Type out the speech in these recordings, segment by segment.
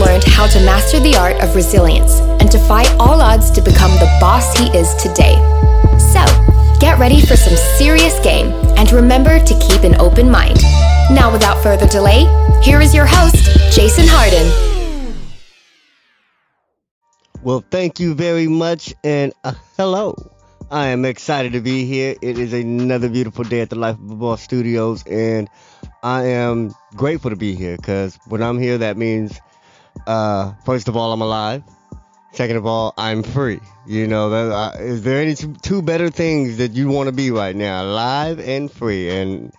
learned how to master the art of resilience and defy all odds to become the boss he is today. So, get ready for some serious game and remember to keep an open mind. Now, without further delay, here is your host, Jason Hardin. Well, thank you very much and uh, hello. I am excited to be here. It is another beautiful day at the Life of a Boss Studios, and I am grateful to be here because when I'm here, that means, uh, first of all, I'm alive. Second of all, I'm free. You know, uh, is there any two better things that you want to be right now? Alive and free, and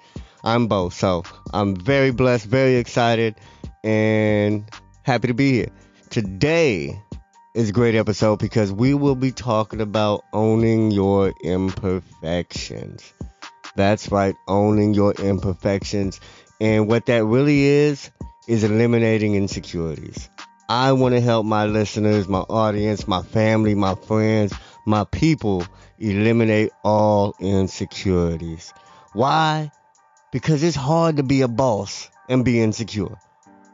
I'm both. So I'm very blessed, very excited, and happy to be here. Today, is a great episode because we will be talking about owning your imperfections. That's right, owning your imperfections. And what that really is, is eliminating insecurities. I want to help my listeners, my audience, my family, my friends, my people eliminate all insecurities. Why? Because it's hard to be a boss and be insecure.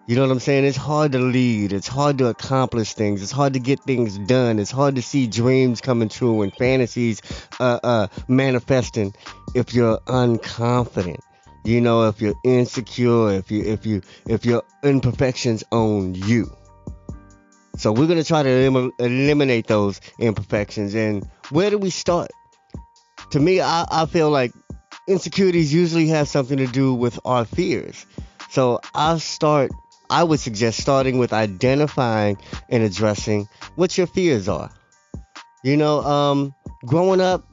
You know what I'm saying? It's hard to lead. It's hard to accomplish things. It's hard to get things done. It's hard to see dreams coming true and fantasies uh, uh, manifesting if you're unconfident. You know, if you're insecure, if you if you if your imperfections own you. So we're gonna try to elim- eliminate those imperfections. And where do we start? To me, I, I feel like insecurities usually have something to do with our fears. So I'll start I would suggest starting with identifying and addressing what your fears are. You know, um, growing up,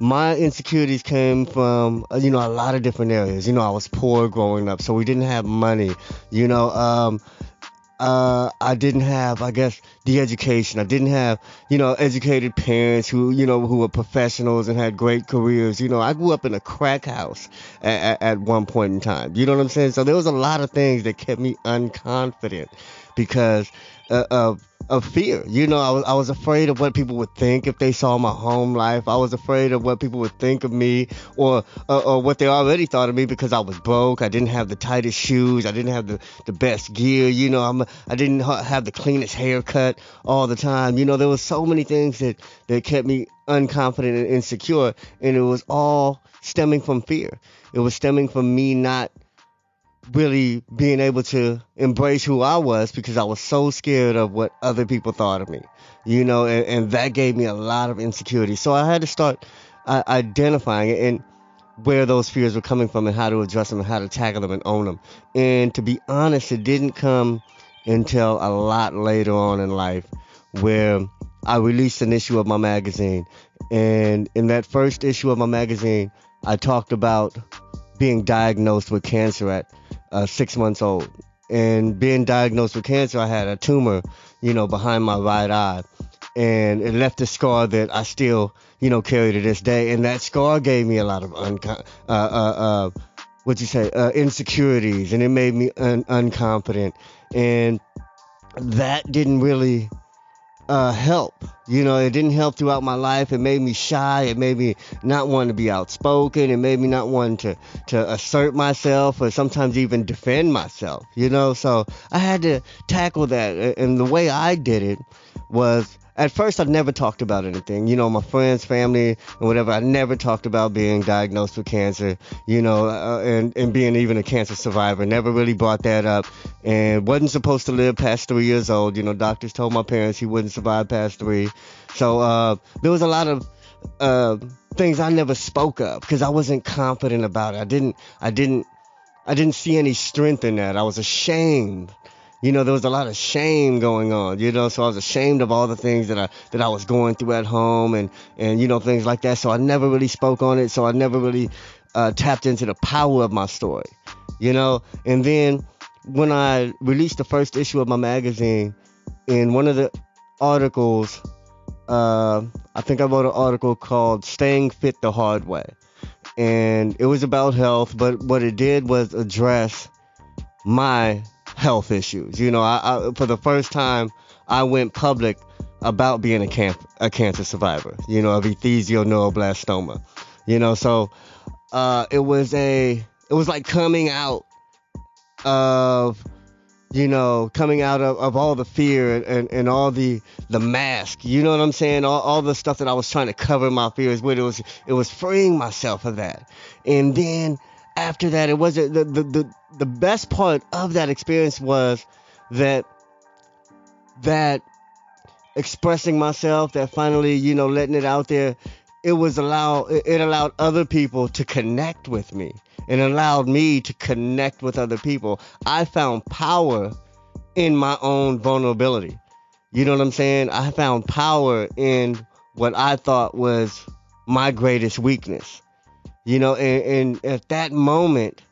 my insecurities came from, uh, you know, a lot of different areas. You know, I was poor growing up, so we didn't have money. You know, um, uh, I didn't have, I guess, the education. I didn't have, you know, educated parents who, you know, who were professionals and had great careers. You know, I grew up in a crack house at, at, at one point in time. You know what I'm saying? So there was a lot of things that kept me unconfident because uh, of of fear. You know, I was I was afraid of what people would think if they saw my home life. I was afraid of what people would think of me or uh, or what they already thought of me because I was broke. I didn't have the tightest shoes. I didn't have the, the best gear. You know, I'm I didn't ha- have the cleanest haircut all the time. You know, there was so many things that that kept me unconfident and insecure, and it was all stemming from fear. It was stemming from me not really being able to embrace who I was because I was so scared of what other people thought of me, you know, and, and that gave me a lot of insecurity. So I had to start uh, identifying it and where those fears were coming from and how to address them and how to tackle them and own them. And to be honest, it didn't come until a lot later on in life where I released an issue of my magazine. And in that first issue of my magazine, I talked about being diagnosed with cancer at uh, six months old. And being diagnosed with cancer, I had a tumor, you know, behind my right eye. And it left a scar that I still, you know, carry to this day. And that scar gave me a lot of unco- uh, uh, uh, what you say, uh, insecurities. And it made me un- unconfident. And that didn't really uh, help. You know, it didn't help throughout my life. It made me shy. It made me not want to be outspoken. It made me not want to, to assert myself or sometimes even defend myself, you know? So I had to tackle that. And the way I did it was at first I never talked about anything. You know, my friends, family, and whatever. I never talked about being diagnosed with cancer. You know, uh, and and being even a cancer survivor. Never really brought that up, and wasn't supposed to live past three years old. You know, doctors told my parents he wouldn't survive past three. So uh, there was a lot of uh, things I never spoke of because I wasn't confident about it. I didn't. I didn't. I didn't see any strength in that. I was ashamed you know, there was a lot of shame going on, you know, so I was ashamed of all the things that I that I was going through at home and and you know things like that. So I never really spoke on it. So I never really uh, tapped into the power of my story, you know. And then when I released the first issue of my magazine, in one of the articles, uh, I think I wrote an article called "Staying Fit the Hard Way," and it was about health. But what it did was address my health issues. You know, I, I for the first time I went public about being a, camp, a cancer survivor. You know, of esthesioneuroblastoma. You know, so uh, it was a it was like coming out of you know coming out of, of all the fear and, and, and all the the mask you know what i'm saying all, all the stuff that i was trying to cover my fears with it was it was freeing myself of that and then after that it wasn't the the, the, the best part of that experience was that that expressing myself that finally you know letting it out there it was allow it allowed other people to connect with me and allowed me to connect with other people. I found power in my own vulnerability. You know what I'm saying? I found power in what I thought was my greatest weakness. You know, and, and at that moment,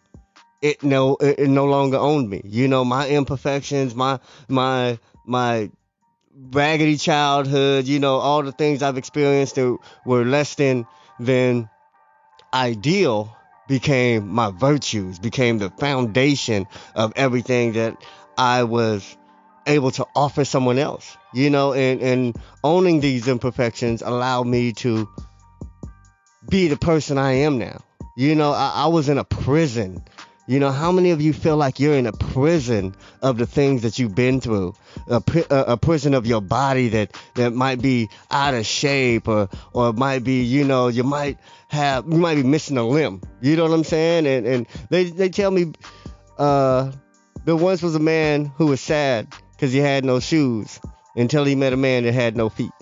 it no it, it no longer owned me. You know, my imperfections, my my my raggedy childhood, you know, all the things I've experienced that were less than than ideal became my virtues, became the foundation of everything that I was able to offer someone else. You know, and, and owning these imperfections allowed me to be the person I am now. You know, I, I was in a prison you know, how many of you feel like you're in a prison of the things that you've been through? A, a, prison of your body that, that might be out of shape or, or might be, you know, you might have, you might be missing a limb. You know what I'm saying? And, and they, they tell me, uh, there once was a man who was sad because he had no shoes until he met a man that had no feet.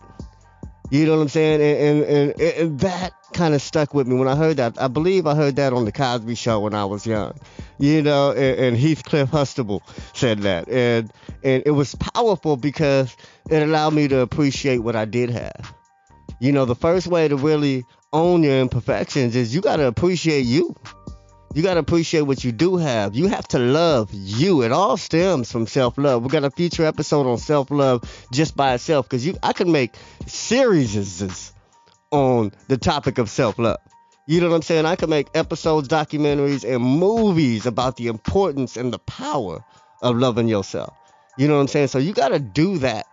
You know what I'm saying? And, and, and, and that kind of stuck with me when I heard that. I believe I heard that on the Cosby Show when I was young. You know, and, and Heathcliff Huxtable said that, and and it was powerful because it allowed me to appreciate what I did have. You know, the first way to really own your imperfections is you got to appreciate you. You got to appreciate what you do have. You have to love you. It all stems from self love. We got a future episode on self love just by itself because you I could make series on the topic of self love. You know what I'm saying? I could make episodes, documentaries, and movies about the importance and the power of loving yourself. You know what I'm saying? So you got to do that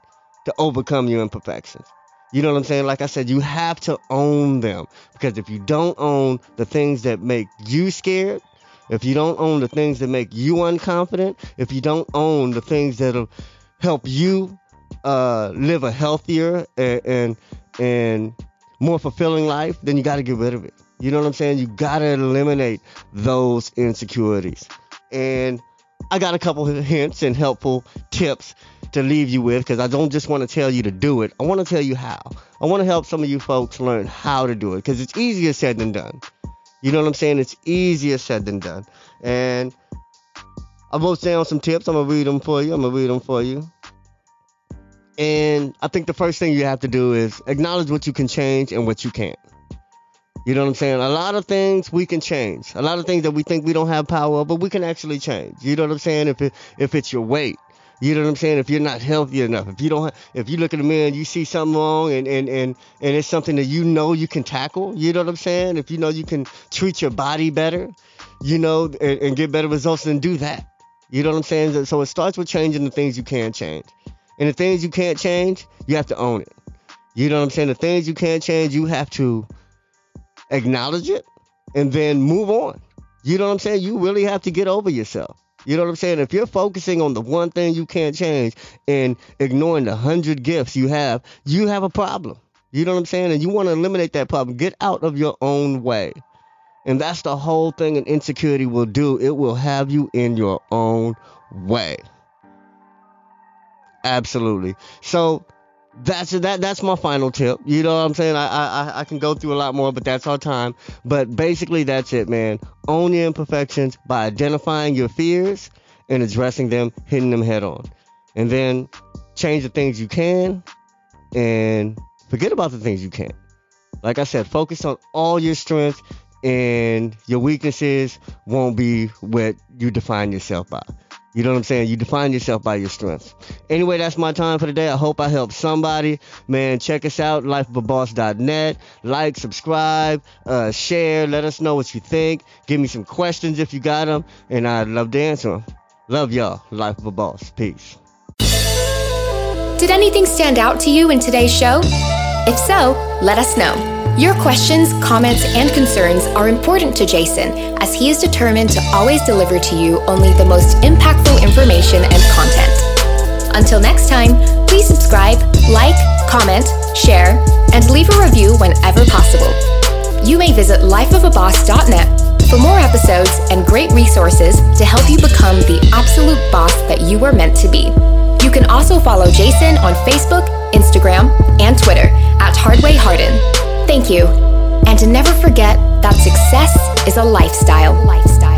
to overcome your imperfections. You know what I'm saying? Like I said, you have to own them because if you don't own the things that make you scared, if you don't own the things that make you unconfident, if you don't own the things that'll help you uh, live a healthier and, and and more fulfilling life, then you got to get rid of it. You know what I'm saying? You got to eliminate those insecurities. And I got a couple of hints and helpful tips to leave you with because I don't just want to tell you to do it. I want to tell you how. I want to help some of you folks learn how to do it because it's easier said than done. You know what I'm saying? It's easier said than done. And I wrote down some tips. I'm going to read them for you. I'm going to read them for you. And I think the first thing you have to do is acknowledge what you can change and what you can't. You know what I'm saying? A lot of things we can change. A lot of things that we think we don't have power but we can actually change. You know what I'm saying? If it, if it's your weight, you know what I'm saying? If you're not healthy enough, if you don't, if you look in the mirror and you see something wrong and, and, and, and it's something that you know you can tackle, you know what I'm saying? If you know you can treat your body better, you know, and, and get better results, then do that. You know what I'm saying? So it starts with changing the things you can change. And the things you can't change, you have to own it. You know what I'm saying? The things you can't change, you have to acknowledge it and then move on. You know what I'm saying? You really have to get over yourself. You know what I'm saying? If you're focusing on the one thing you can't change and ignoring the hundred gifts you have, you have a problem. You know what I'm saying? And you want to eliminate that problem. Get out of your own way. And that's the whole thing an insecurity will do. It will have you in your own way. Absolutely. So that's that that's my final tip. You know what I'm saying? I, I I can go through a lot more, but that's our time. But basically that's it, man. Own your imperfections by identifying your fears and addressing them, hitting them head on. And then change the things you can and forget about the things you can't. Like I said, focus on all your strengths and your weaknesses won't be what you define yourself by. You know what I'm saying? You define yourself by your strengths. Anyway, that's my time for today. I hope I helped somebody. Man, check us out, lifeofaboss.net. Like, subscribe, uh, share. Let us know what you think. Give me some questions if you got them, and I'd love to answer them. Love y'all. Life of a Boss. Peace. Did anything stand out to you in today's show? If so, let us know. Your questions, comments, and concerns are important to Jason as he is determined to always deliver to you only the most impactful information and content. Until next time, please subscribe, like, comment, share, and leave a review whenever possible. You may visit lifeofaboss.net for more episodes and great resources to help you become the absolute boss that you were meant to be. You can also follow Jason on Facebook, Instagram, and Twitter at Hardway Hardin. Thank you. And to never forget that success is a lifestyle. lifestyle.